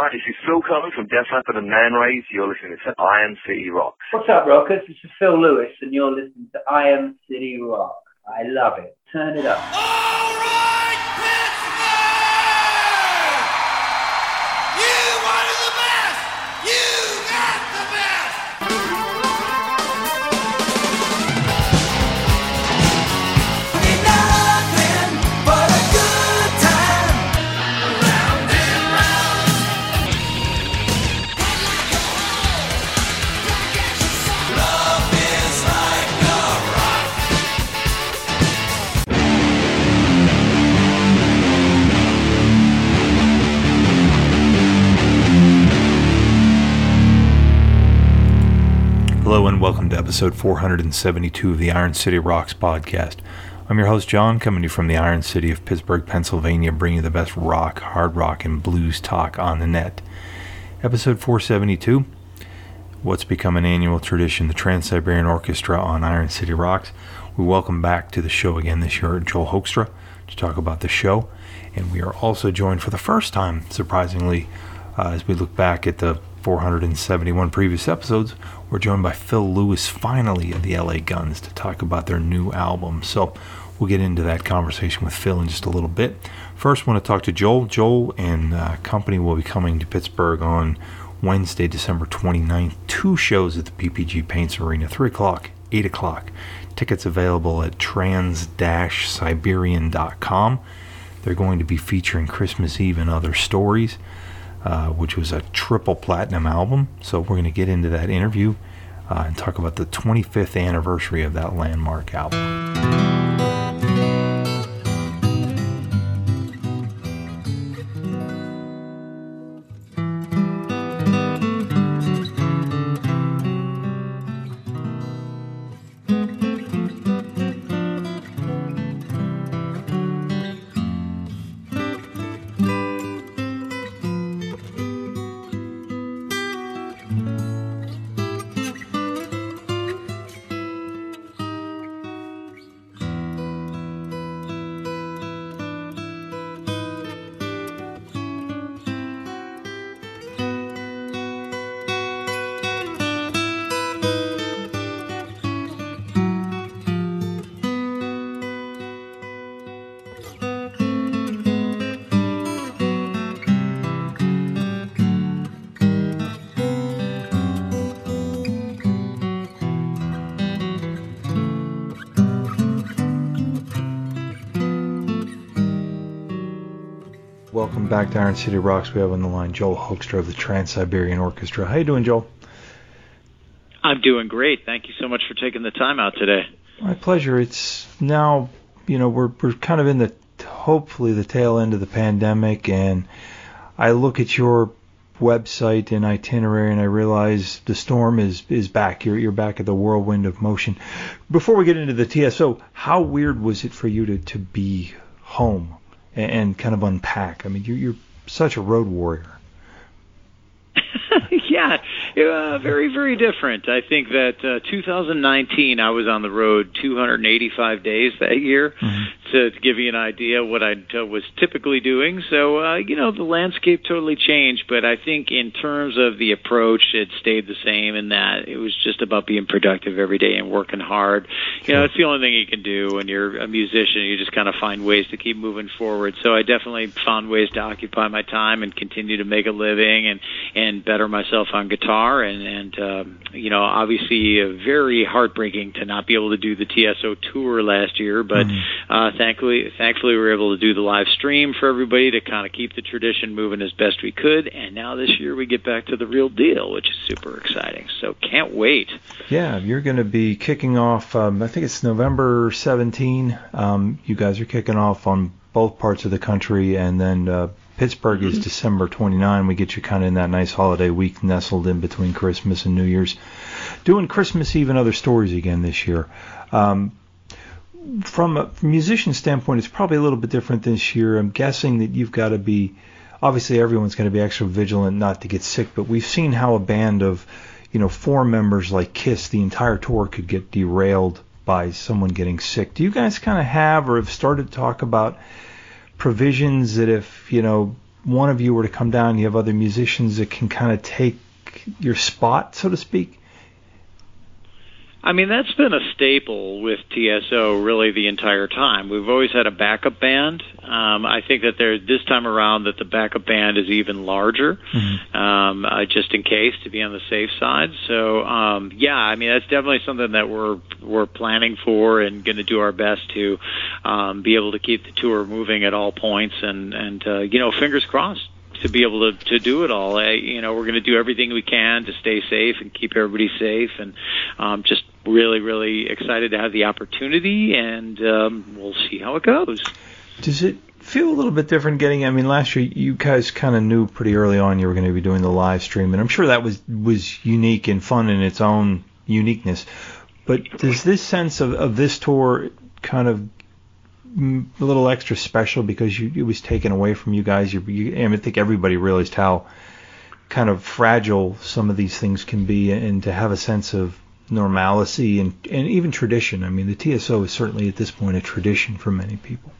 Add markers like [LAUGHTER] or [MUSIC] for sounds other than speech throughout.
Hi, this is Phil Collen from Def Leppard and Manraze. You're listening to Iron City Rock. What's up, Rockers? This is Phil Lewis, and you're listening to Iron City Rock. I love it. Turn it up. Oh! Episode 472 of the Iron City Rocks podcast. I'm your host, John, coming to you from the Iron City of Pittsburgh, Pennsylvania, bringing you the best rock, hard rock, and blues talk on the net. Episode 472, what's become an annual tradition, the Trans Siberian Orchestra on Iron City Rocks. We welcome back to the show again this year Joel Hoekstra to talk about the show. And we are also joined for the first time, surprisingly, uh, as we look back at the 471 previous episodes, we're joined by Phil Lewis finally of the LA Guns to talk about their new album. So we'll get into that conversation with Phil in just a little bit. First, I want to talk to Joel. Joel and uh, company will be coming to Pittsburgh on Wednesday, December 29th. Two shows at the PPG Paints Arena, 3 o'clock, 8 o'clock. Tickets available at trans-siberian.com. They're going to be featuring Christmas Eve and other stories. Uh, which was a triple platinum album. So we're going to get into that interview uh, and talk about the 25th anniversary of that landmark album. Welcome back to Iron City Rocks. We have on the line Joel Hoekstra of the Trans Siberian Orchestra. How you doing, Joel? I'm doing great. Thank you so much for taking the time out today. My pleasure. It's now, you know, we're we're kind of in the hopefully the tail end of the pandemic, and I look at your website and itinerary, and I realize the storm is is back. You're you're back at the whirlwind of motion. Before we get into the TSO, how weird was it for you to to be home and, and kind of unpack? I mean, you're you're such a road warrior. [LAUGHS] yeah, uh, very, very different. I think that uh, 2019, I was on the road 285 days that year. Mm-hmm. To, to give you an idea what I uh, was typically doing, so uh, you know the landscape totally changed. But I think in terms of the approach, it stayed the same. In that it was just about being productive every day and working hard. You know, it's the only thing you can do when you're a musician. You just kind of find ways to keep moving forward. So I definitely found ways to occupy my time and continue to make a living and and better myself on guitar. And and um, you know, obviously, uh, very heartbreaking to not be able to do the TSO tour last year, but. Mm-hmm. Uh, thankfully, thankfully, we were able to do the live stream for everybody to kind of keep the tradition moving as best we could. And now this year we get back to the real deal, which is super exciting. So can't wait. Yeah, you're going to be kicking off. Um, I think it's November 17. Um, you guys are kicking off on both parts of the country, and then uh, Pittsburgh is December 29. We get you kind of in that nice holiday week, nestled in between Christmas and New Year's. Doing Christmas Eve and other stories again this year. Um, from a musician standpoint, it's probably a little bit different this year. I'm guessing that you've got to be, obviously, everyone's going to be extra vigilant not to get sick. But we've seen how a band of, you know, four members like Kiss, the entire tour could get derailed by someone getting sick. Do you guys kind of have or have started to talk about provisions that if you know one of you were to come down, you have other musicians that can kind of take your spot, so to speak? I mean, that's been a staple with TSO really the entire time. We've always had a backup band. Um, I think that there this time around that the backup band is even larger, mm-hmm. um, uh, just in case to be on the safe side. So um, yeah, I mean that's definitely something that we're we're planning for and going to do our best to um, be able to keep the tour moving at all points and and uh, you know fingers crossed to be able to to do it all. I, you know, we're going to do everything we can to stay safe and keep everybody safe, and um, just really, really excited to have the opportunity, and um, we'll see how it goes. Does it feel a little bit different getting? I mean, last year you guys kind of knew pretty early on you were going to be doing the live stream, and I'm sure that was was unique and fun in its own uniqueness. But does this sense of, of this tour kind of a little extra special because you, it was taken away from you guys? You, you, I, mean, I think everybody realized how kind of fragile some of these things can be, and to have a sense of normalcy and, and even tradition. I mean, the TSO is certainly at this point a tradition for many people.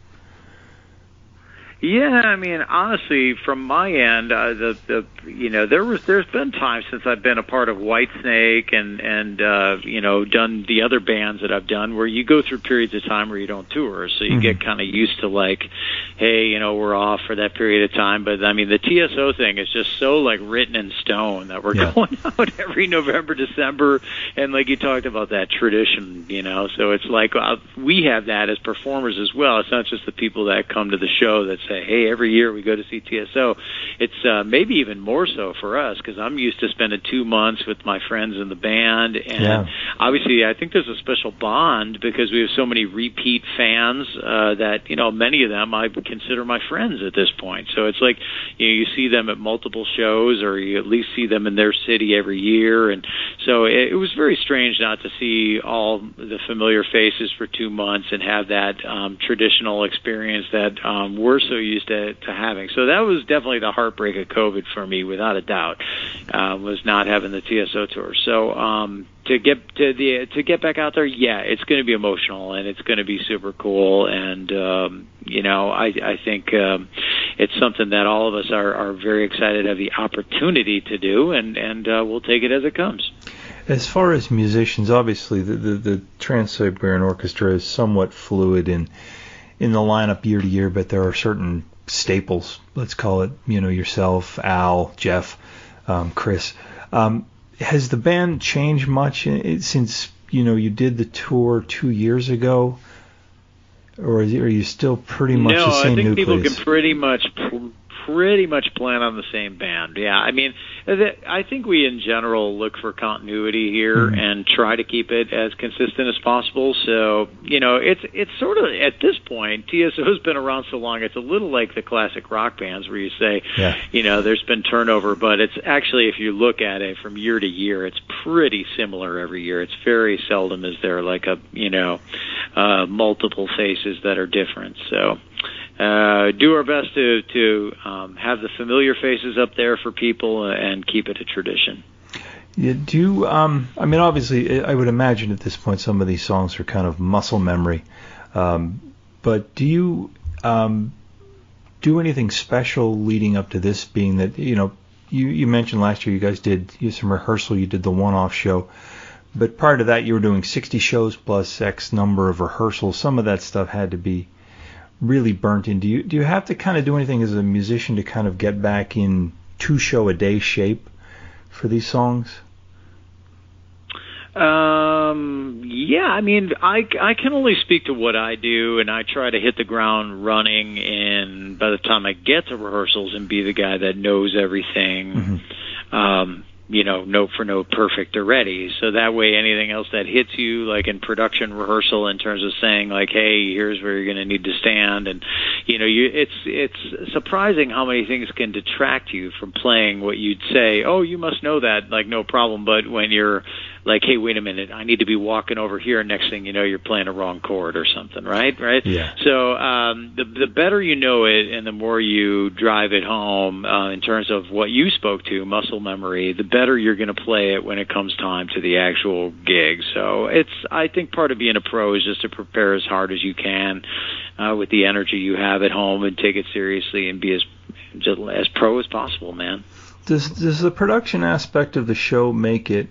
Yeah, I mean, honestly, from my end, uh, the the you know there was there's been times since I've been a part of Whitesnake and and uh, you know done the other bands that I've done where you go through periods of time where you don't tour, so you mm-hmm. get kind of used to like, hey, you know, we're off for that period of time. But I mean, the TSO thing is just so like written in stone that we're yeah. [LAUGHS] going out every November, December, and like you talked about that tradition, you know. So it's like uh, we have that as performers as well. It's not just the people that come to the show that say, hey, every year we go to see TSO. It's uh, maybe even more so for us because I'm used to spending two months with my friends in the band, and yeah. obviously I think there's a special bond because we have so many repeat fans uh, that you know many of them I consider my friends at this point. So it's like you know you see them at multiple shows, or you at least see them in their city every year, and so it, it was very strange not to see all the familiar faces for two months and have that um, traditional experience that um, we're so used to, to having. So that was definitely the heartbreak of COVID for me, without a doubt, uh, was not having the TSO tour. So um, to get to the to get back out there, yeah, it's going to be emotional and it's going to be super cool. And um, you know, I I think um, it's something that all of us are are very excited to have the opportunity to do, and and uh, we'll take it as it comes. As far as musicians, obviously the the, the Trans Siberian Orchestra is somewhat fluid in in the lineup year to year, but there are certain staples. Let's call it, you know, yourself, Al, Jeff, um, Chris. Um, has the band changed much since you know you did the tour two years ago, or are you still pretty much no, the same No, I think nucleus? people can pretty much pretty much plan on the same band. Yeah, I mean, I think we in general look for continuity here mm-hmm. and try to keep it as consistent as possible. So, you know, it's it's sort of at this point, TSO's been around so long, it's a little like the classic rock bands where you say, yeah. you know, there's been turnover, but it's actually if you look at it from year to year, it's pretty similar every year. It's very seldom is there like a, you know, uh multiple faces that are different. So, uh, do our best to to um, have the familiar faces up there for people and keep it a tradition. Yeah, do you, um, I mean, obviously, I would imagine at this point some of these songs are kind of muscle memory. Um, but do you um, do anything special leading up to this? Being that you know, you you mentioned last year you guys did you some rehearsal, you did the one-off show, but prior to that you were doing 60 shows plus X number of rehearsals. Some of that stuff had to be really burnt in. Do you do you have to kind of do anything as a musician to kind of get back in two show a day shape for these songs? Um, yeah, I mean, I, I can only speak to what I do, and I try to hit the ground running. And by the time I get to rehearsals, and be the guy that knows everything. Mm-hmm. Um, you know, note for note perfect already. So that way, anything else that hits you, like in production rehearsal, in terms of saying like, "Hey, here's where you're going to need to stand," and you know, you it's it's surprising how many things can detract you from playing what you'd say. Oh, you must know that, like no problem. But when you're like, hey, wait a minute, I need to be walking over here. Next thing you know, you're playing a wrong chord or something, right? Right. Yeah. So um, the the better you know it, and the more you drive it home uh, in terms of what you spoke to, muscle memory, the better you're going to play it when it comes time to the actual gig. So it's, I think, part of being a pro is just to prepare as hard as you can uh, with the energy you have at home and take it seriously and be as just as pro as possible, man. Does does the production aspect of the show make it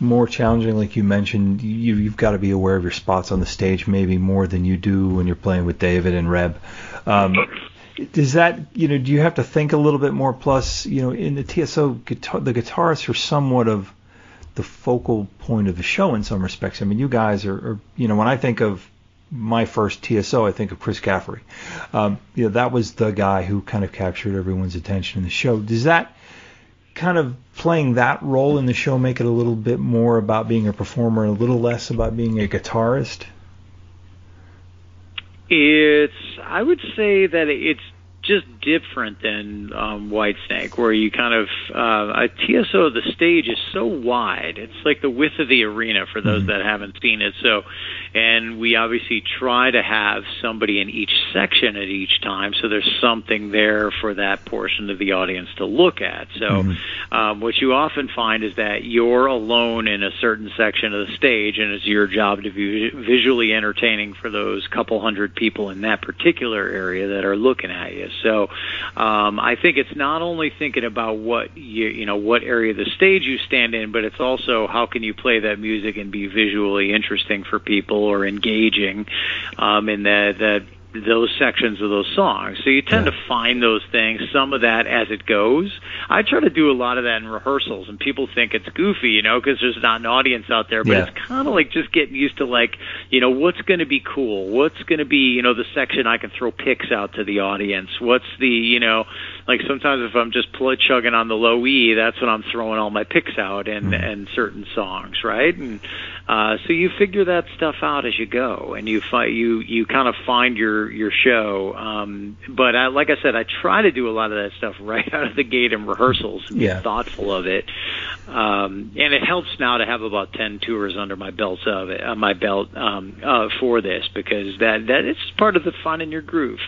more challenging? Like you mentioned, you you've got to be aware of your spots on the stage maybe more than you do when you're playing with David and Reb. Um, does that you know do you have to think a little bit more? Plus, you know, in the TSO, guitar, the guitarists are somewhat of the focal point of the show in some respects. I mean, you guys are, are you know, when I think of my first TSO, I think of Chris Caffery. Um, you know, that was the guy who kind of captured everyone's attention in the show. Does that kind of playing that role in the show make it a little bit more about being a performer, and a little less about being a guitarist? It's, I would say that it's just different than um, Whitesnake, where you kind of uh, a TSO. The stage is so wide; it's like the width of the arena for those mm-hmm. that haven't seen it. So, and we obviously try to have somebody in each section at each time, so there's something there for that portion of the audience to look at. So, mm-hmm. um, what you often find is that you're alone in a certain section of the stage, and it's your job to be visually entertaining for those couple hundred people in that particular area that are looking at you. So um, I think it's not only thinking about what you you know what area of the stage you stand in, but it's also how can you play that music and be visually interesting for people or engaging um, in that that those sections of those songs. So you tend yeah. to find those things, some of that as it goes. I try to do a lot of that in rehearsals, and people think it's goofy, you know, because there's not an audience out there. But yeah. it's kind of like just getting used to like, you know, what's going to be cool? What's going to be, you know, the section I can throw picks out to the audience? What's the, you know, like sometimes if I'm just pl- chugging on the low E, that's when I'm throwing all my picks out and mm-hmm. and certain songs, right? And uh, so you figure that stuff out as you go, and you fi- you you kind of find your your show. Um, but I, like I said, I try to do a lot of that stuff right [LAUGHS] out of the gate in rehearsals, and yeah. be thoughtful of it. Um, and it helps now to have about ten tours under my belt of it, uh, my belt um, uh, for this because that that is part of the fun in your groove.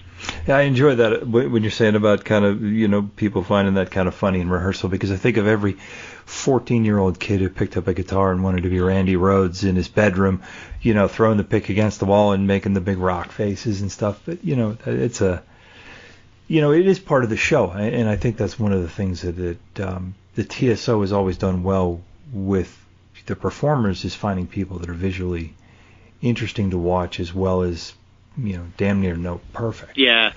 Yeah, I enjoy that when you're saying about kind of you know people finding that kind of funny in rehearsal because I think of every 14 year old kid who picked up a guitar and wanted to be Randy Rhoads in his bedroom, you know, throwing the pick against the wall and making the big rock faces and stuff. But, you know, it's a, you know, it is part of the show. And I think that's one of the things that, that um, the TSO has always done well with the performers is finding people that are visually interesting to watch as well as, you know, damn near no perfect. Yeah.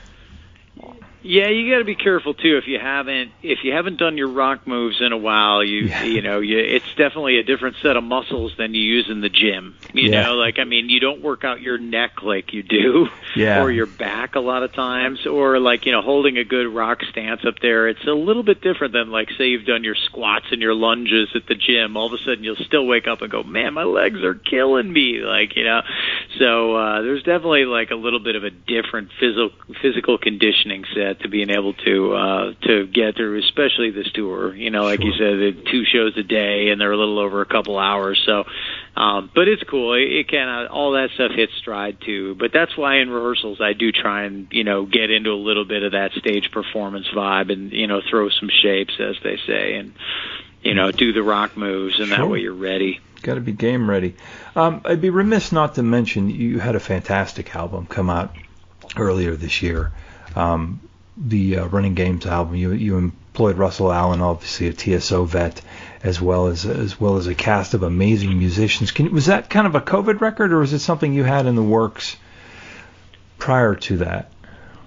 Yeah, you got to be careful too. If you haven't if you haven't done your rock moves in a while, you yeah. you know, you, it's definitely a different set of muscles than you use in the gym. You yeah. know, like I mean, you don't work out your neck like you do, [LAUGHS] yeah. or your back a lot of times, or like you know, holding a good rock stance up there. It's a little bit different than like say you've done your squats and your lunges at the gym. All of a sudden, you'll still wake up and go, "Man, my legs are killing me!" Like you know, so uh, there's definitely like a little bit of a different physical physical conditioning set to being able to uh, to get through, especially this tour. You know, like sure. you said, two shows a day, and they're a little over a couple hours. So, um, but it's cool. It, it kind of all that stuff hits stride too. But that's why in rehearsals I do try and you know get into a little bit of that stage performance vibe, and you know throw some shapes, as they say, and you know do the rock moves, and sure. that way you're ready. Got to be game ready. Um, I'd be remiss not to mention you had a fantastic album come out earlier this year. Um, the uh, Running Games album, you you employed Russell Allen, obviously a TSO vet, as well as as well as a cast of amazing musicians. Can, was that kind of a COVID record, or was it something you had in the works prior to that?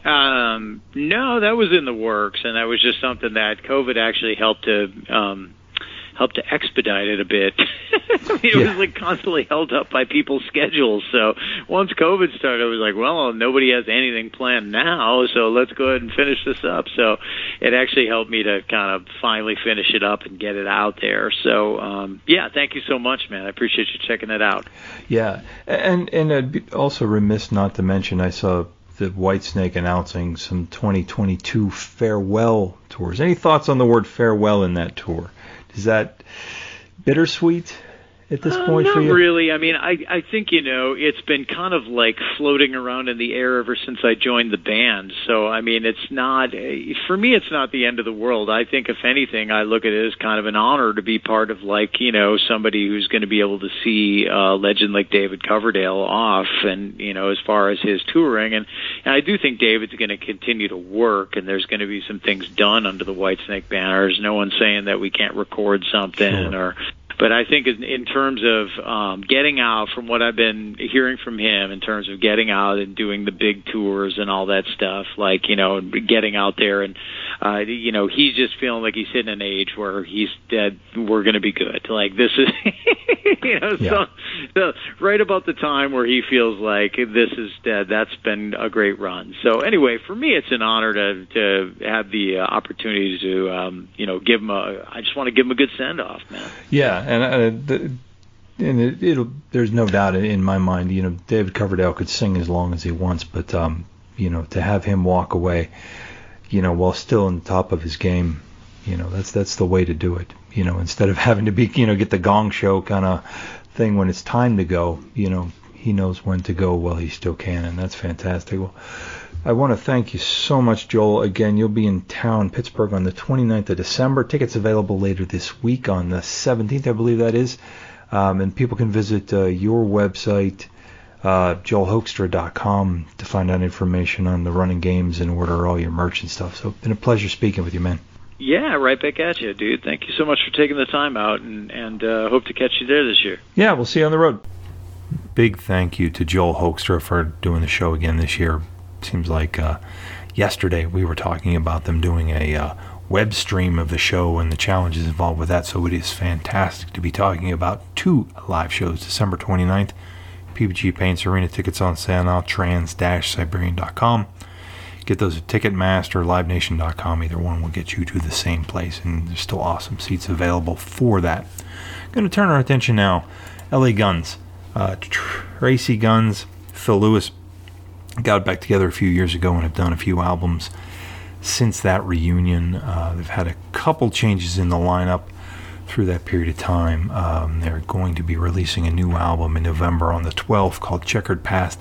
Um, no, that was in the works, and that was just something that COVID actually helped to um, helped to expedite it a bit. [LAUGHS] I mean, it yeah. was like constantly held up by people's schedules. So once COVID started, it was like, well, nobody has anything planned now, so let's go ahead and finish this up. So it actually helped me to kind of finally finish it up and get it out there. So um, yeah, thank you so much, man. I appreciate you checking it out. Yeah, and and I'd be also remiss not to mention I saw the Whitesnake announcing some 2022 farewell tours. Any thoughts on the word farewell in that tour? Is that bittersweet at this Uh, point not for you? really. I mean, I I think you know it's been kind of like floating around in the air ever since I joined the band. So I mean, it's not eh, for me. It's not the end of the world. I think if anything, I look at it as kind of an honor to be part of like you know somebody who's going to be able to see uh, legend like David Coverdale off, and you know as far as his touring, and, and I do think David's going to continue to work, and there's going to be some things done under the Whitesnake banners. No one's saying that we can't record something Sure. or but I think in, in terms of um, getting out, from what I've been hearing from him, in terms of getting out and doing the big tours and all that stuff, like you know, getting out there and uh, you know, he's just feeling like he's hitting an age where he's dead. We're going to be good. Like this is, [LAUGHS] you know, Yeah. so, so right about the time where he feels like this is dead. That's been a great run. So anyway, for me, it's an honor to to have the uh, opportunity to um, you know give him a. I just want to give him a good send off, man. Yeah, and uh, the, and it, it'll. There's no doubt in my mind. You know, David Coverdale could sing as long as he wants, but um, you know, to have him walk away, you know, while still on top of his game, you know, that's that's the way to do it. You know, instead of [LAUGHS] having to be, you know, get the gong show kind of thing when it's time to go. You know, he knows when to go while he still can, and that's fantastic. Well, I want to thank you so much, Joel. Again, you'll be in town, Pittsburgh, on the 29th of December. Tickets available later this week on the 17th, I believe that is. Um, and people can visit uh, your website, uh, joelhoekstra.com, to find out information on the running games and order all your merch and stuff. So, been a pleasure speaking with you, man. Yeah, right back at you, dude. Thank you so much for taking the time out, and and uh, hope to catch you there this year. Yeah, we'll see you on the road. Big thank you to Joel Hoekstra for doing the show again this year. Seems like uh, yesterday we were talking about them doing a uh, web stream of the show and the challenges involved with that. So it is fantastic to be talking about two live shows December 29th. PPG Paints Arena tickets on sale now, trans-siberian.com. Get those at Ticketmaster, LiveNation.com. Either one will get you to the same place, and there's still awesome seats available for that. Going to turn our attention now. LA Guns. Uh, Tracy Guns, Phil Lewis got back together a few years ago and have done a few albums since that reunion. Uh, they've had a couple changes in the lineup through that period of time. Um, they're going to be releasing a new album in November on the 12th called Checkered Past.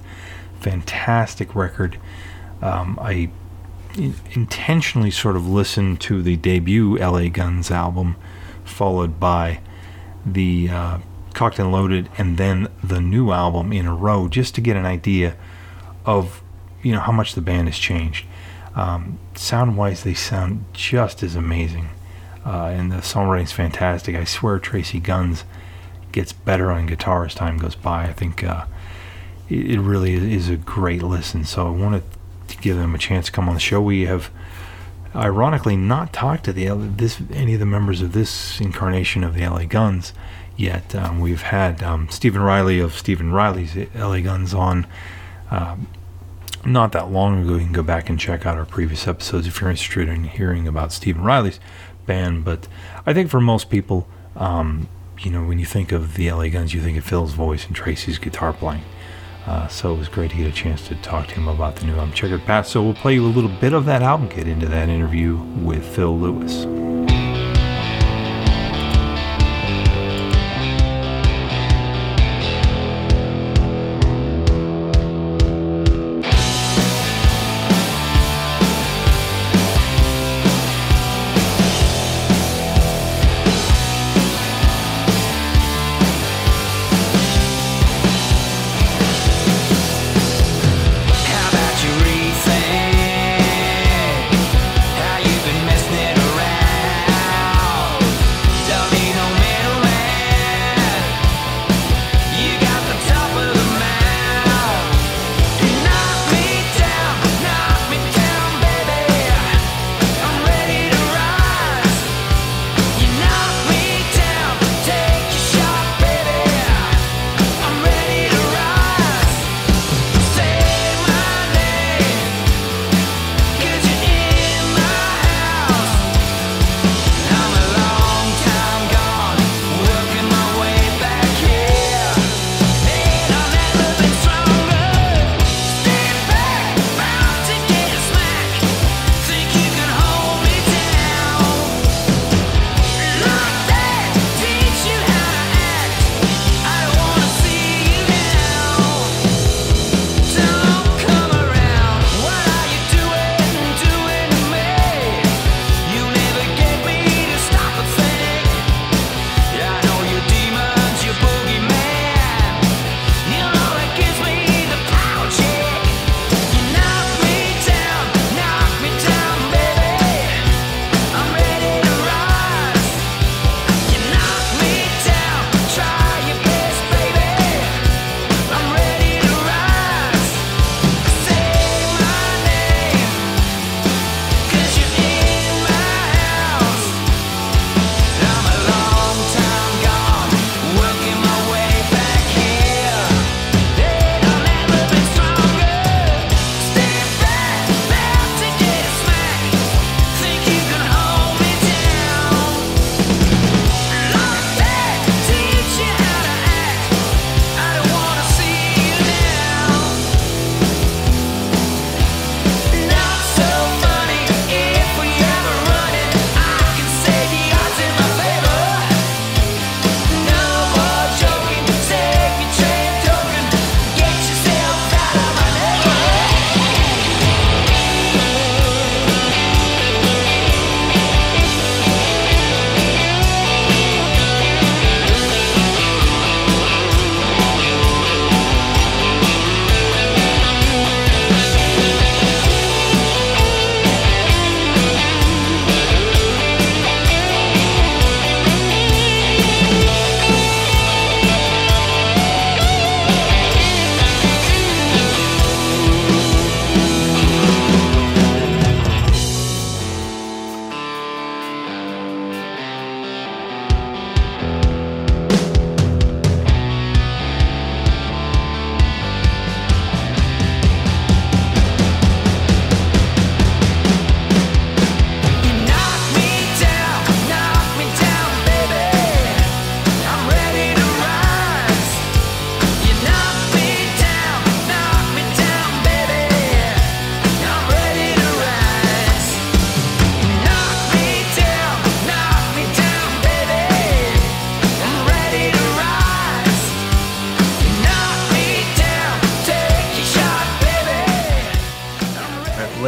Fantastic record. Um, I in- intentionally sort of listened to the debut LA Guns album, followed by the uh, Cocked and Loaded, and then the new album in a row, just to get an idea of you know how much the band has changed. Um, sound wise, they sound just as amazing, uh, and the songwriting's fantastic. I swear, Tracy Guns gets better on guitar as time goes by. I think uh, it, it really is a great listen. So I wanted to give them a chance to come on the show. We have ironically not talked to the this any of the members of this incarnation of the LA Guns yet. Um, we've had um, Stephen Riley of Stephen Riley's LA Guns on um, not that long ago. You can go back and check out our previous episodes if you're interested in hearing about Stephen Riley's band. But I think for most people, um, you know, when you think of the LA Guns, you think of Phil's voice and Tracy's guitar playing. Uh, so it was great to get a chance to talk to him about the new album, Checkered Past. So we'll play you a little bit of that album, get into that interview with Phil Lewis.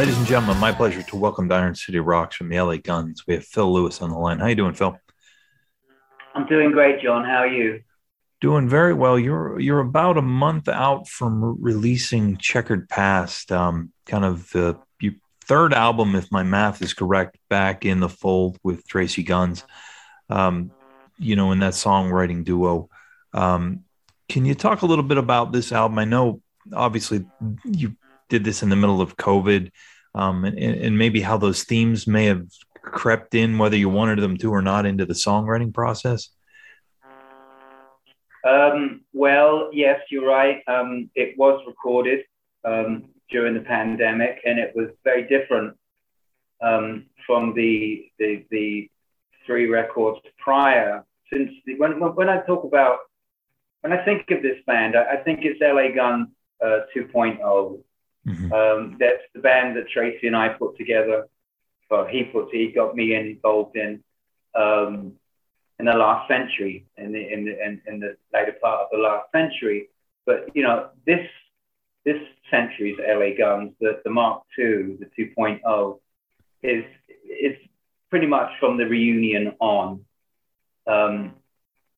Gentlemen, my pleasure to welcome to Iron City Rocks from the LA Guns. We have Phil Lewis on the line. How you doing, Phil? I'm doing great, John. How are you? Doing very well. You're you're about a month out from releasing Checkered Past, um, kind of the third album, if my math is correct, back in the fold with Tracy Guns. Um, you know, in that songwriting duo. Um, can you talk a little bit about this album? I know, obviously, you did this in the middle of COVID, um, and, and maybe how those themes may have crept in, whether you wanted them to or not, into the songwriting process. Um, well, yes, you're right. Um, it was recorded um, during the pandemic, and it was very different um, from the, the, the three records prior. Since the, when when I talk about when I think of this band, I, I think it's LA Gun uh, 2.0. Mm-hmm. Um, that's the band that Tracy and I put together. Well, he put he got me involved in. Um, in the last century, in the, in the, in, in the later part of the last century. But, you know, this, this century's LA Guns, the, the Mark II, the 2.0, is, is pretty much from the reunion on. Um,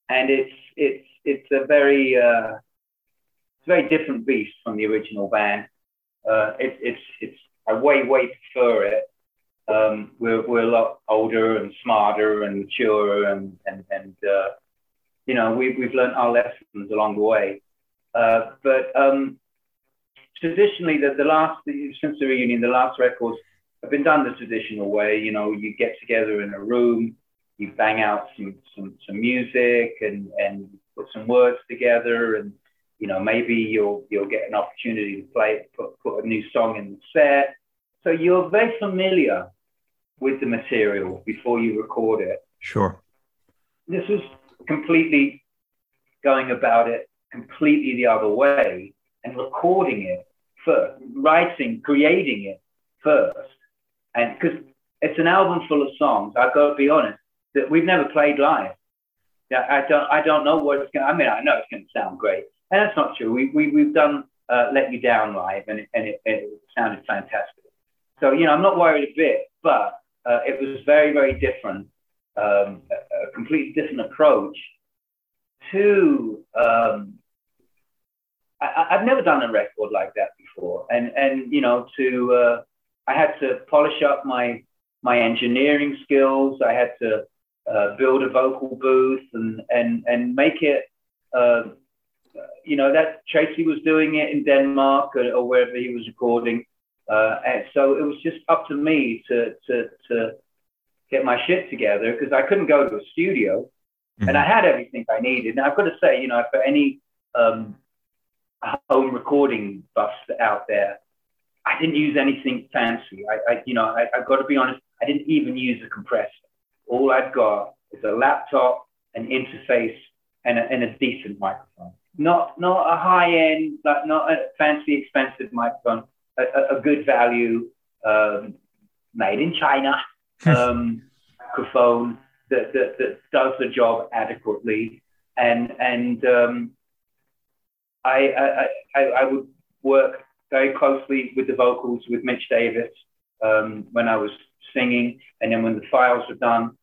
and it's, it's, it's a very, uh, it's a very different beast from the original band. Uh, it, it's, it's, I way, way prefer it um, we're, we're a lot older and smarter and mature and, and, and uh, you know, we, we've learned our lessons along the way. Uh, but um, traditionally, the, the last, since the reunion, the last records have been done the traditional way. You know, you get together in a room, you bang out some, some, some music and, and put some words together and, you know, maybe you'll, you'll get an opportunity to play, put, put a new song in the set. So you're very familiar with the material before you record it. Sure. This was completely going about it completely the other way and recording it first, writing, creating it first. And because it's an album full of songs, I've got to be honest, that we've never played live. Yeah, I don't, I don't know what it's going to, I mean, I know it's going to sound great. And that's not true. We, we, we've done uh, Let You Down live and, it, and it, it sounded fantastic. So, you know, I'm not worried a bit, but uh, it was very, very different, um, a, completely different approach to. Um, I, have never done a record like that before, and and you know, to uh, I had to polish up my my engineering skills. I had to uh, build a vocal booth and and and make it. Uh, you know that Tracy was doing it in Denmark or, or wherever he was recording, uh, and so it was just up to me to, to, to get my shit together because I couldn't go to a studio mm-hmm. and I had everything I needed. And I've got to say, you know, for any um, home recording buffs out there, I didn't use anything fancy. I, I you know, I, I've got to be honest, I didn't even use a compressor. All I've got is a laptop, an interface, and a, and a decent microphone. Not not a high end, like not a fancy, expensive microphone a, a good value um, made in China [LAUGHS] um, microphone that, that, that does the job adequately. And, and um, I, I, I, I, would work very closely with the vocals with Mitch Davis um, when I was singing. And then when the files were done,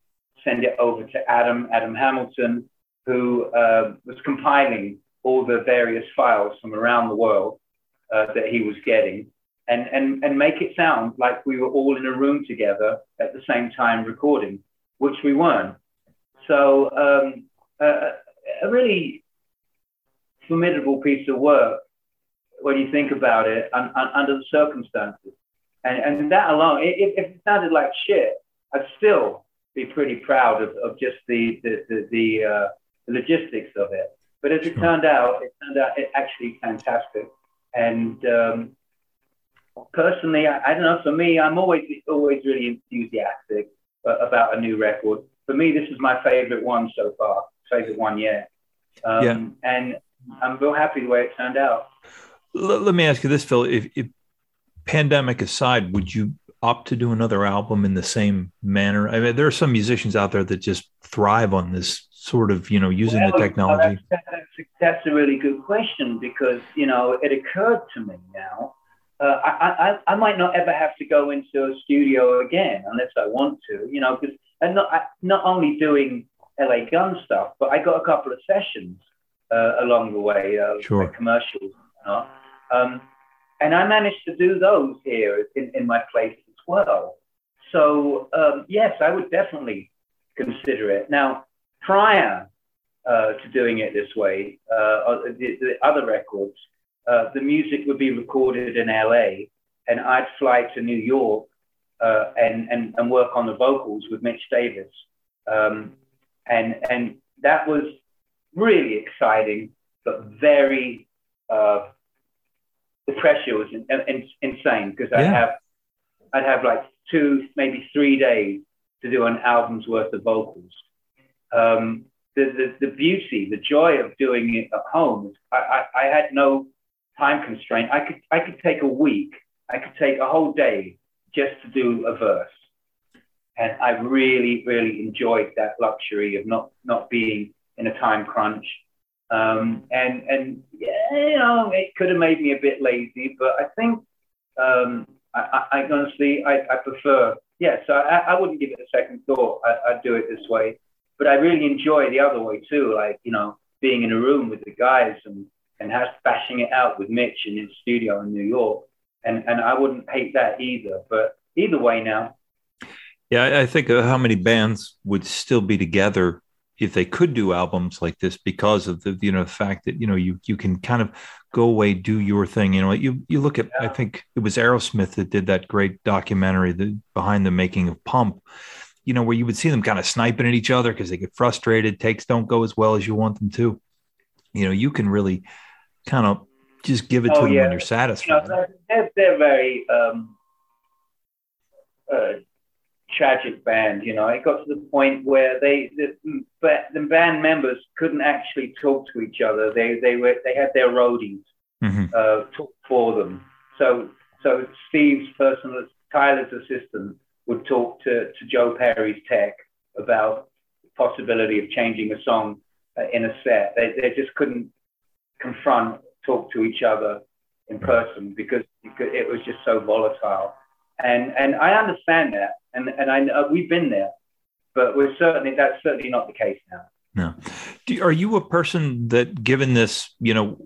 send it over to Adam, Adam Hamilton, who uh, was compiling all the various files from around the world uh, that he was getting and, and, and make it sound like we were all in a room together at the same time recording, which we weren't. So um, uh, a really formidable piece of work when you think about it un, un, under the circumstances. And, and that alone, if, if it sounded like shit, I'd still be pretty proud of, of just the, the, the, the, uh, the logistics of it. But as it turned out, it turned out it actually fantastic. And um, personally, I, I, don't know. For me, I'm always always really enthusiastic about a new record. For me, this is my favorite one so far. Favorite one yet. Um, yeah. And I'm real happy the way it turned out. Let, let me ask you this, Phil. If, if, pandemic aside, would you opt to do another album in the same manner? I mean, there are some musicians out there that just thrive on this sort of, you know, using well, the technology. That's, that's, that's a really good question because, you know, it occurred to me now uh, I, I, I might not ever have to go into a studio again unless I want to, you know, because I'm not, I, not only doing LA Gun stuff, but I got a couple of sessions uh, along the way, uh, sure. commercials. Know? um, and I managed to do those here in, in my place as well. So, um, yes, I would definitely consider it. Now, prior uh, to doing it this way, uh, the, the other records, uh, the music would be recorded in LA, and I'd fly to New York uh, and, and, and work on the vocals with Mitch Davis. Um, and, and that was really exciting, but very, uh, the pressure was in, in, insane because. I'd have, I'd have like two, maybe three days to do an album's worth of vocals. Um, the, the, the beauty, the joy of doing it at home, I, I, I had no time constraint. I could, I could take a week, I could take a whole day just to do a verse. And I really, really enjoyed that luxury of not, not being in a time crunch. Um, and, and yeah, you know, it could have made me a bit lazy, but I think um, I, I, honestly, I, I prefer, yeah, so I, I wouldn't give it a second thought. I, I'd do it this way. But I really enjoy the other way too, like, you know, being in a room with the guys and, and has, bashing it out with Mitch in his studio in New York. And, and I wouldn't hate that either. But either way now. Yeah, I think how many bands would still be together if they could do albums like this because of the you know the fact that you know you you can kind of go away do your thing you know you you look at yeah. i think it was aerosmith that did that great documentary the behind the making of pump you know where you would see them kind of sniping at each other because they get frustrated takes don't go as well as you want them to you know you can really kind of just give it oh, to them yeah. when you're satisfied you know, they're, they're very um uh, tragic band. You know, it got to the point where they the, the band members couldn't actually talk to each other. They they were they had their roadies mm-hmm. uh, talk for them. So so Steve's personal Tyler's assistant would talk to, to Joe Perry's tech about the possibility of changing a song uh, in a set. They, they just couldn't confront, talk to each other in person because it was just so volatile. And, and I understand that and and I know we've been there, but we're certainly that's certainly not the case now. No, Do, are you a person that, given this, you know,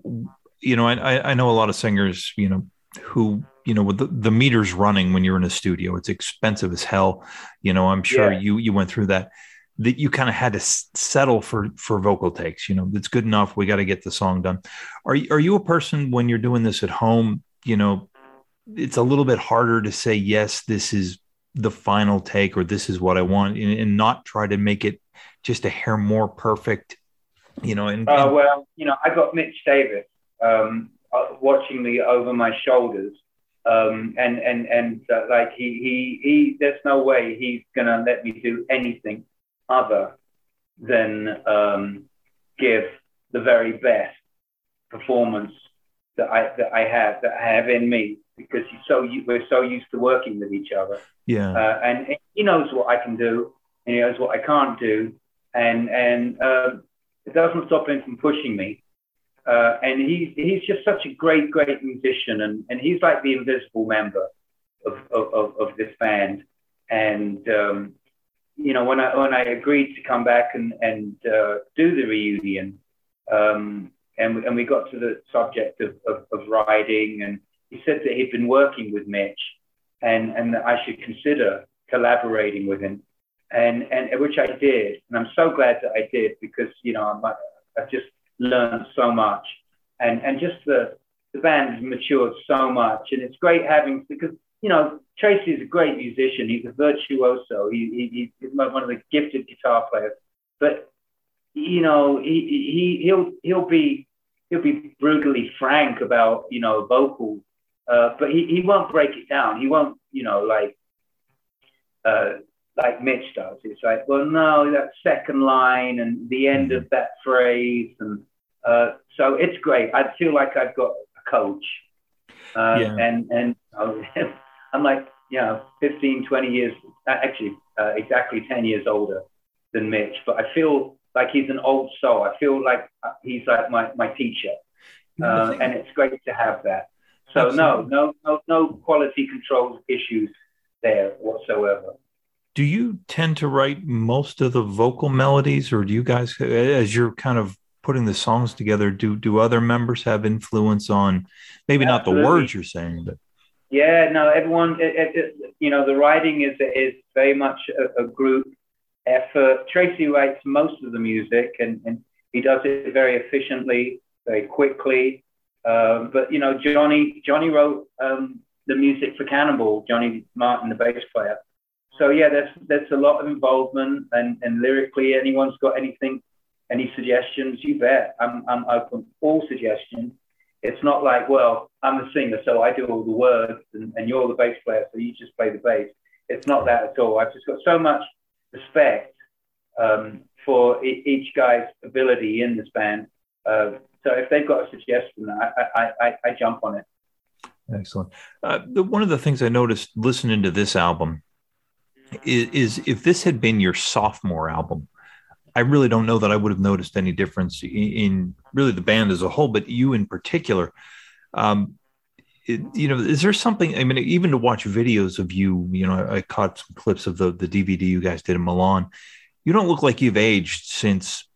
you know, I I know a lot of singers, you know, who you know with the, the meters running when you're in a studio, it's expensive as hell. You know, I'm sure yeah. you you went through that. That you kind of had to settle for for vocal takes. You know, it's good enough. We got to get the song done. Are you, are you a person when you're doing this at home? You know, it's a little bit harder to say yes. This is the final take or this is what I want and, and not try to make it just a hair more perfect, you know. And, uh, well, you know, I got Mitch Davis um, uh, watching me over my shoulders, um, and and and uh, like he he he, there's no way he's gonna let me do anything other than um, give the very best performance that I that I have that I have in me because he's so we're so used to working with each other. Yeah. Uh, and he knows what I can do, and he knows what I can't do, and and uh, it doesn't stop him from pushing me. Uh, and he's he's just such a great great musician, and and he's like the invisible member of of, of this band. And um, you know when I when I agreed to come back and and uh, do the reunion. Um, and, and we got to the subject of, of, of writing and he said that he'd been working with Mitch and, and that I should consider collaborating with him. And, and which I did. And I'm so glad that I did because, you know, I'm, I've just learned so much. And, and just the, the band has matured so much. And it's great having, because, you know, Tracii is a great musician. He's a virtuoso. He, he, he's one of the gifted guitar players. But, you know, he, he, he'll, he'll be, he'll be brutally frank about, you know, vocals uh, but he, he won't break it down. He won't, you know, like uh, like Mitch does. It's like, well, no, that second line and the end of that phrase, and uh, so it's great. I feel like I've got a coach, uh, yeah. and and [LAUGHS] I'm like, you know, 15, 20 years, actually, uh, exactly 10 years older than Mitch, but I feel like he's an old soul. I feel like he's like my my teacher, uh, and it's great to have that. So no, no, no, no quality control issues there whatsoever. Do you tend to write most of the vocal melodies, or do you guys, as you're kind of putting the songs together, do do other members have influence on maybe Absolutely. not the words you're saying, but yeah, no, everyone, it, it, you know, the writing is is very much a, a, group effort. Tracii writes most of the music, and, and he does it very efficiently, very quickly. Um, but you know, Johnny Johnny wrote um, the music for Cannonball Johnny Martin, the bass player. So yeah, there's there's a lot of involvement, and and lyrically, anyone's got anything, any suggestions, you bet. I'm I'm open all suggestions. It's not like, well, I'm the singer, so I do all the words, and, and you're the bass player, so you just play the bass. It's not that at all. I've just got so much respect um, for e- each guy's ability in this band. Uh, so if they've got a suggestion, I, I, I, I jump on it. Excellent. Uh, one of the things I noticed listening to this album is, is, if this had been your sophomore album, I really don't know that I would have noticed any difference in, in really the band as a whole, but you in particular. Um, it, you know, is there something? I mean, even to watch videos of you, you know, I, I caught some clips of the the DVD you guys did in Milan. You don't look like you've aged since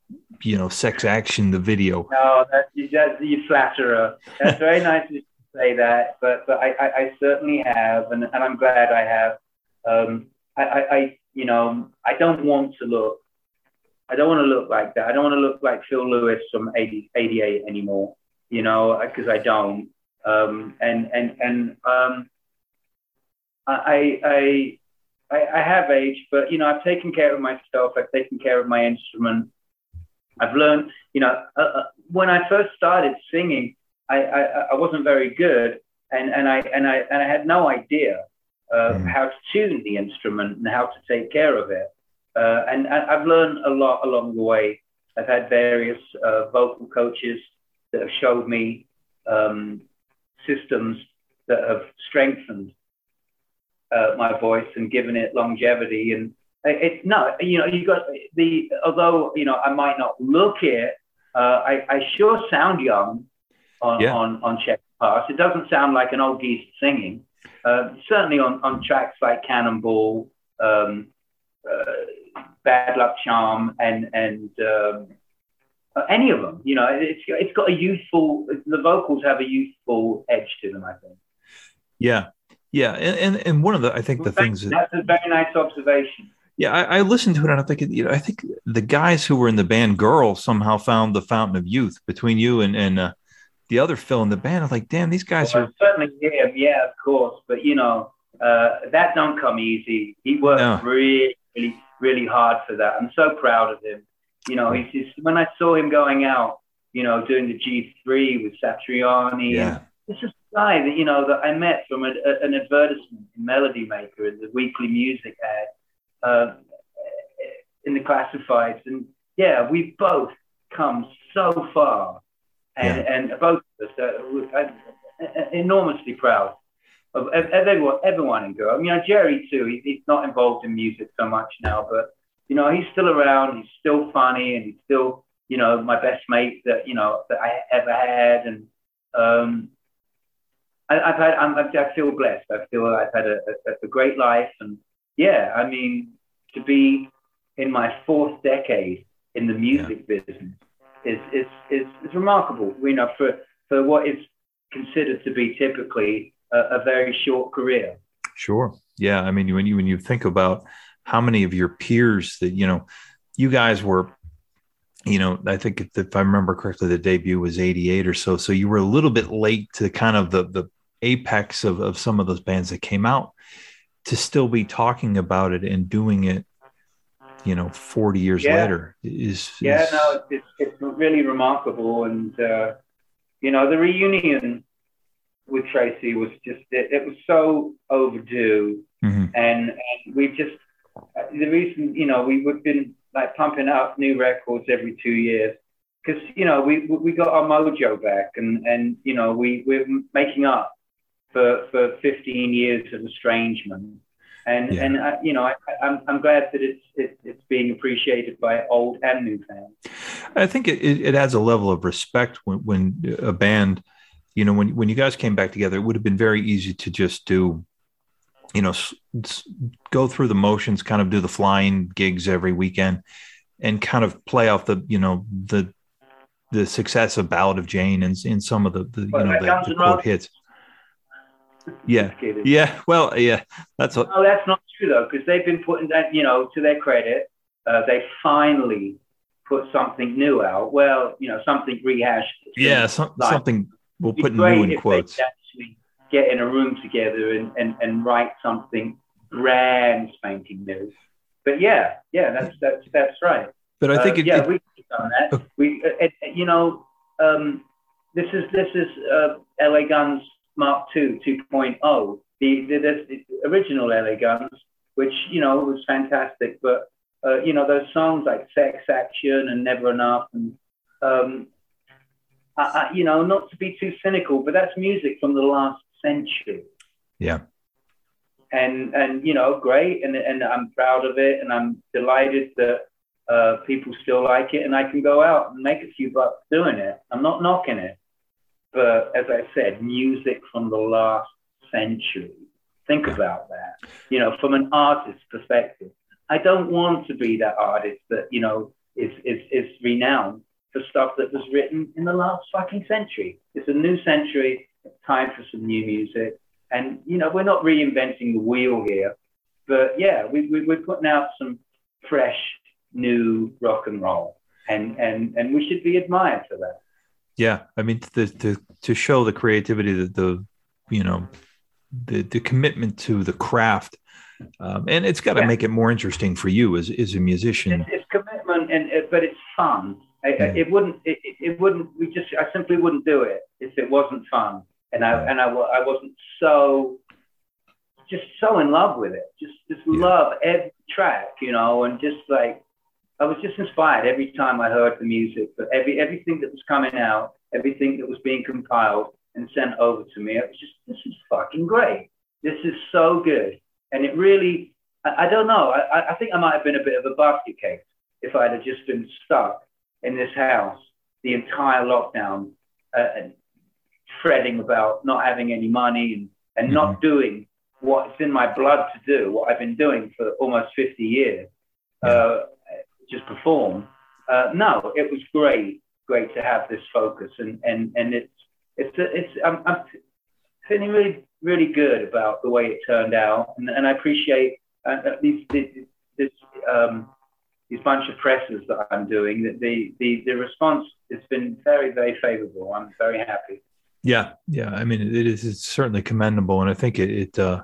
you know, sex action, the video. No, that's, that's you flatterer. That's very [LAUGHS] nice to say that, but but I, I, I, certainly have, and, and I'm glad I have. Um, I, I, you know, I don't want to look I don't want to look like that. I don't want to look like Phil Lewis from 80, 88 anymore, you know, because I don't. Um, and and and um, I, I I I have aged, but you know, I've taken care of myself. I've taken care of my instrument. I've learned, you know, uh, uh, when I first started singing, I, I, I wasn't very good, and and I and I and I had no idea uh, mm. how to tune the instrument and how to take care of it. Uh, and, and, I've learned a lot along the way. I've had various uh, vocal coaches that have showed me um, systems that have strengthened uh, my voice and given it longevity. And it's no, you know, you got the, although, you know, I might not look it, uh, I, I sure sound young on, yeah. on, on Checkered Past. It doesn't sound like an old geese singing. Uh, certainly on, on tracks like Cannonball, um, uh, Bad Luck Charm, and and um, uh, any of them. You know, it's it's got a youthful. The vocals have a youthful edge to them. I think. Yeah, yeah, and and, and one of the I think the things that's a very nice observation. Yeah, I, I, listened to it and I think you know I think the guys who were in the band Girl somehow found the fountain of youth between you and and uh, the other Phil in the band. I was like, damn, these guys well, are certainly him, yeah, of course, but you know uh, that don't come easy. He worked no. really, really really hard for that. I'm so proud of him. You know, he's just, when I saw him going out, you know, doing the G3 with Satriani. Yeah. This is a guy that, you know, that I met from a, a, an advertisement in Melody Maker, in the weekly music ad uh, in the classifieds. And yeah, we've both come so far. And, yeah. and both of us are uh, enormously proud of, everyone, everyone in Girl. You know, Gerry too. He, he's not involved in music so much now, but you know, he's still around. He's still funny, and he's still, you know, my best mate that you know that I ever had. And um, I, have had, I'm, I feel blessed. I feel I've had a, a, a great life, and yeah, I mean, to be in my fourth decade in the music yeah. business is, is, is, is remarkable. You know, for for what is considered to be typically a, a very short career. Sure. Yeah. I mean, when you when you think about how many of your peers that you know, you guys were, you know, I think if, if I remember correctly, the debut was '88 or so. So you were a little bit late to kind of the the apex of of some of those bands that came out. To still be talking about it and doing it you know 40 years yeah. later is, yeah no it's, it's really remarkable and uh, you know the reunion with Tracii was just it, it was so overdue, mm-hmm. and, and we just the reason you know we we've been like pumping out new records every two years because you know we we got our mojo back and and you know we we're making up for for 15 years of estrangement and yeah. and uh, you know I, am I'm, I'm glad that it's it, it's being appreciated by old and new fans. I think it, it adds a level of respect when when a band you know, when when you guys came back together, it would have been very easy to just do, you know, go through the motions, kind of do the flying gigs every weekend, and kind of play off the, you know, the the success of Ballad of Jane and in some of the, the you Well, know the, the quote hits. Yeah, yeah. Well, yeah. That's what. No, that's not true though, because they've been putting that, you know, to their credit, uh, they finally put something new out. Well, you know, something rehashed. Yeah, some, Like, something we'll put new in quotes. Actually get in a room together and, and, and write something brand spanking new. But yeah, yeah, that's that's that's right. But I think Uh, it, yeah, it- we've done that. We, uh, uh, you know, um, this is this is uh, LA Guns Mark II 2.0. The, the, the, original LA Guns, which you know was fantastic, but uh, you know those songs like Sex Action and Never Enough, and um, I, I, you know, not to be too cynical, but that's music from the last century yeah, and and you know great and and I'm proud of it and I'm delighted that uh, people still like it and I can go out and make a few bucks doing it. I'm not knocking it, but as I said, music from the last century. Think about that. You know, from an artist's perspective, I don't want to be that artist that you know is is is renowned for stuff that was written in the last fucking century. It's a new century. It's time for some new music. And you know, we're not reinventing the wheel here, but yeah, we, we we're putting out some fresh, new rock and roll, and and and we should be admired for that. Yeah. I mean, to to to show the creativity, the, the you know, the the commitment to the craft, um, and it's got to Yeah. make it more interesting for you as as a musician. It's, it's commitment, and it, but it's fun. I, Yeah. It wouldn't. It, it- wouldn't. We just. I simply wouldn't do it if it wasn't fun, and I Yeah. and I, I wasn't so. Just so in love with it. Just just love every track, you know, and just like I was just inspired every time I heard the music. But every everything that was coming out, everything that was being compiled and sent over to me, it was just this is fucking great. This is so good, and it really. I, I don't know. I, I- I think I might have been a bit of a basket case if I'd have just been stuck in this house the entire lockdown, uh, and fretting about not having any money and, and not doing what's in my blood to do, what I've been doing for almost 50 years, uh, just perform. Uh, no, it was great, great to have this focus, and and and it's it's it's I'm, I'm feeling really really good about the way it turned out, and, and I appreciate uh, uh, these this, this um, these bunch of presses that I'm doing. That the the the response has been very very favourable. I'm very happy. Yeah, yeah. I mean, it is it's certainly commendable, and I think it, it uh,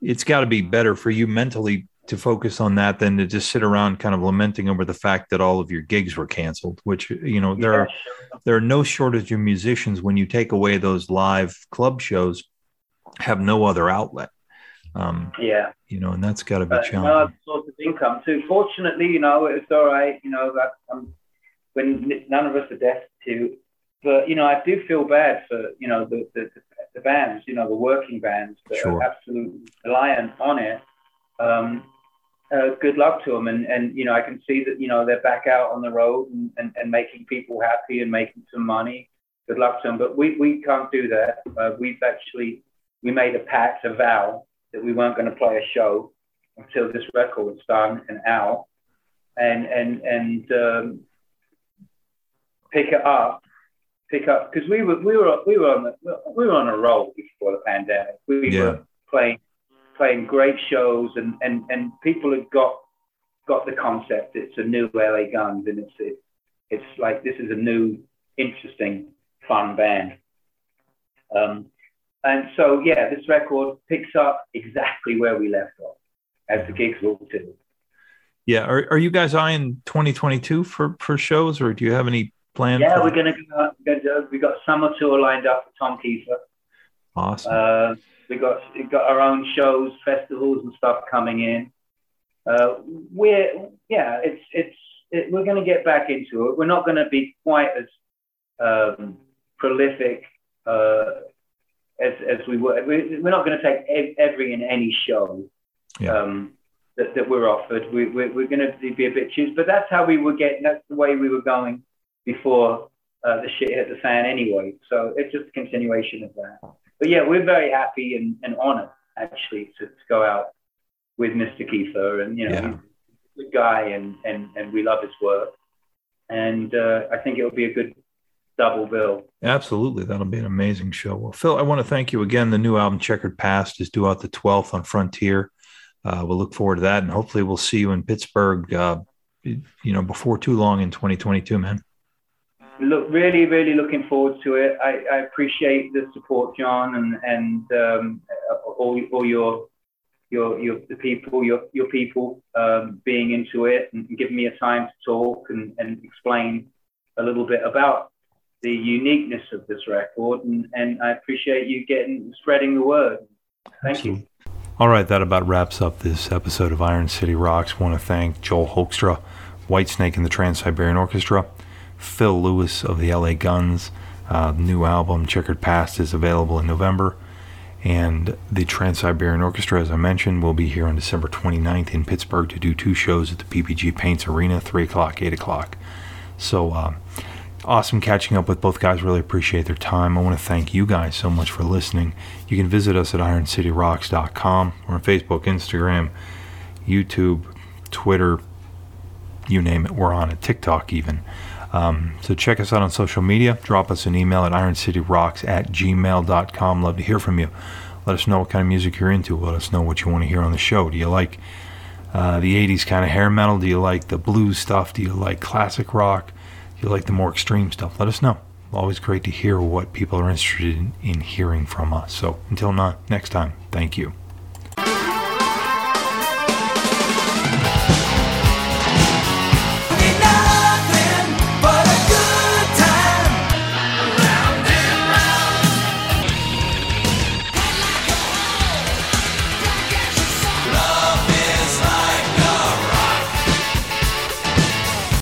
it's got to be better for you mentally to focus on that than to just sit around kind of lamenting over the fact that all of your gigs were canceled. Which you know there are there are no shortage of musicians when you take away those live club shows have no other outlet. Um, Yeah. you know, and that's got to be But challenging. other source of income too. Fortunately, you know, it's all right. You know that um, when none of us are destitute, but you know, I do feel bad for you know the the, the bands, you know, the working bands that Sure. are absolutely reliant on it. Um, uh, good luck to them, and and you know, I can see that you know they're back out on the road and, and, and making people happy and making some money. Good luck to them, but we we can't do that. Uh, we've actually we made a pact, a vow that we weren't going to play a show until this record was done and out, and and and um, pick it up, pick up because we were we were we were on the, we were on a roll before the pandemic. We Yeah. were playing playing great shows, and and and people had got got the concept. It's a new LA Guns, and it's it, it's like this is a new, interesting, fun band. Um, and so, yeah, this record picks up exactly where we left off, as the gigs will too. Yeah, are, are you guys eyeing 2022 for for shows, or do you have any plans? Yeah, for we're gonna go. We got summer tour lined up for Tom Keifer. awesome. Uh, we got we got our own shows, festivals, and stuff coming in. Uh, we're yeah, it's it's it, we're going to get back into it. We're not going to be quite as um, prolific uh, as as we were. We, we're not going to take every and any show Yeah. um, that, that we're offered. We, we, we're going to be a bit choose, but that's how we were getting. That's the way we were going before uh, the shit hit the fan anyway. So it's just a continuation of that. But yeah, we're very happy and, and honored actually to, to go out with Mr. Keifer, and you know, Yeah. he's a good guy, and and and we love his work, and uh, I think it'll be a good double bill. Absolutely. That'll be an amazing show. Well, Phil, I want to thank you again. The new album, Checkered Past, is due out the 12th on Frontier. Uh, we'll look forward to that. And hopefully, we'll see you in Pittsburgh, uh, you know, before too long in 2022, man. Look, really, really looking forward to it. I, I appreciate the support, John, and and um, all all your your your the people your your people um, being into it and giving me a time to talk and, and explain a little bit about the uniqueness of this record and, and I appreciate you getting spreading the word. Thank you. All right, that about wraps up this episode of Iron City Rocks. want to thank Joel Hoekstra, Whitesnake and the Trans Siberian Orchestra, Phil Lewis of the LA Guns. Uh, new album, Checkered Past, is available in November. And the Trans Siberian Orchestra, as I mentioned, will be here on December 29th in Pittsburgh to do two shows at the PPG Paints Arena, 3 o'clock, 8 o'clock. So, uh, awesome catching up with both guys. Really appreciate their time. I want to thank you guys so much for listening. You can visit us at IronCityRocks.com. We're on Facebook, Instagram, YouTube, Twitter, you name it. We're on it. TikTok, even. Um, so check us out on social media. Drop us an email at IronCityRocks at gmail.com. Love to hear from you. Let us know what kind of music you're into. Let us know what you want to hear on the show. Do you like uh, the 80s kind of hair metal? Do you like the blues stuff? Do you like classic rock? Do you like the more extreme stuff? Let us know. Always great to hear what people are interested in, in hearing from us. So until not, next time, thank you.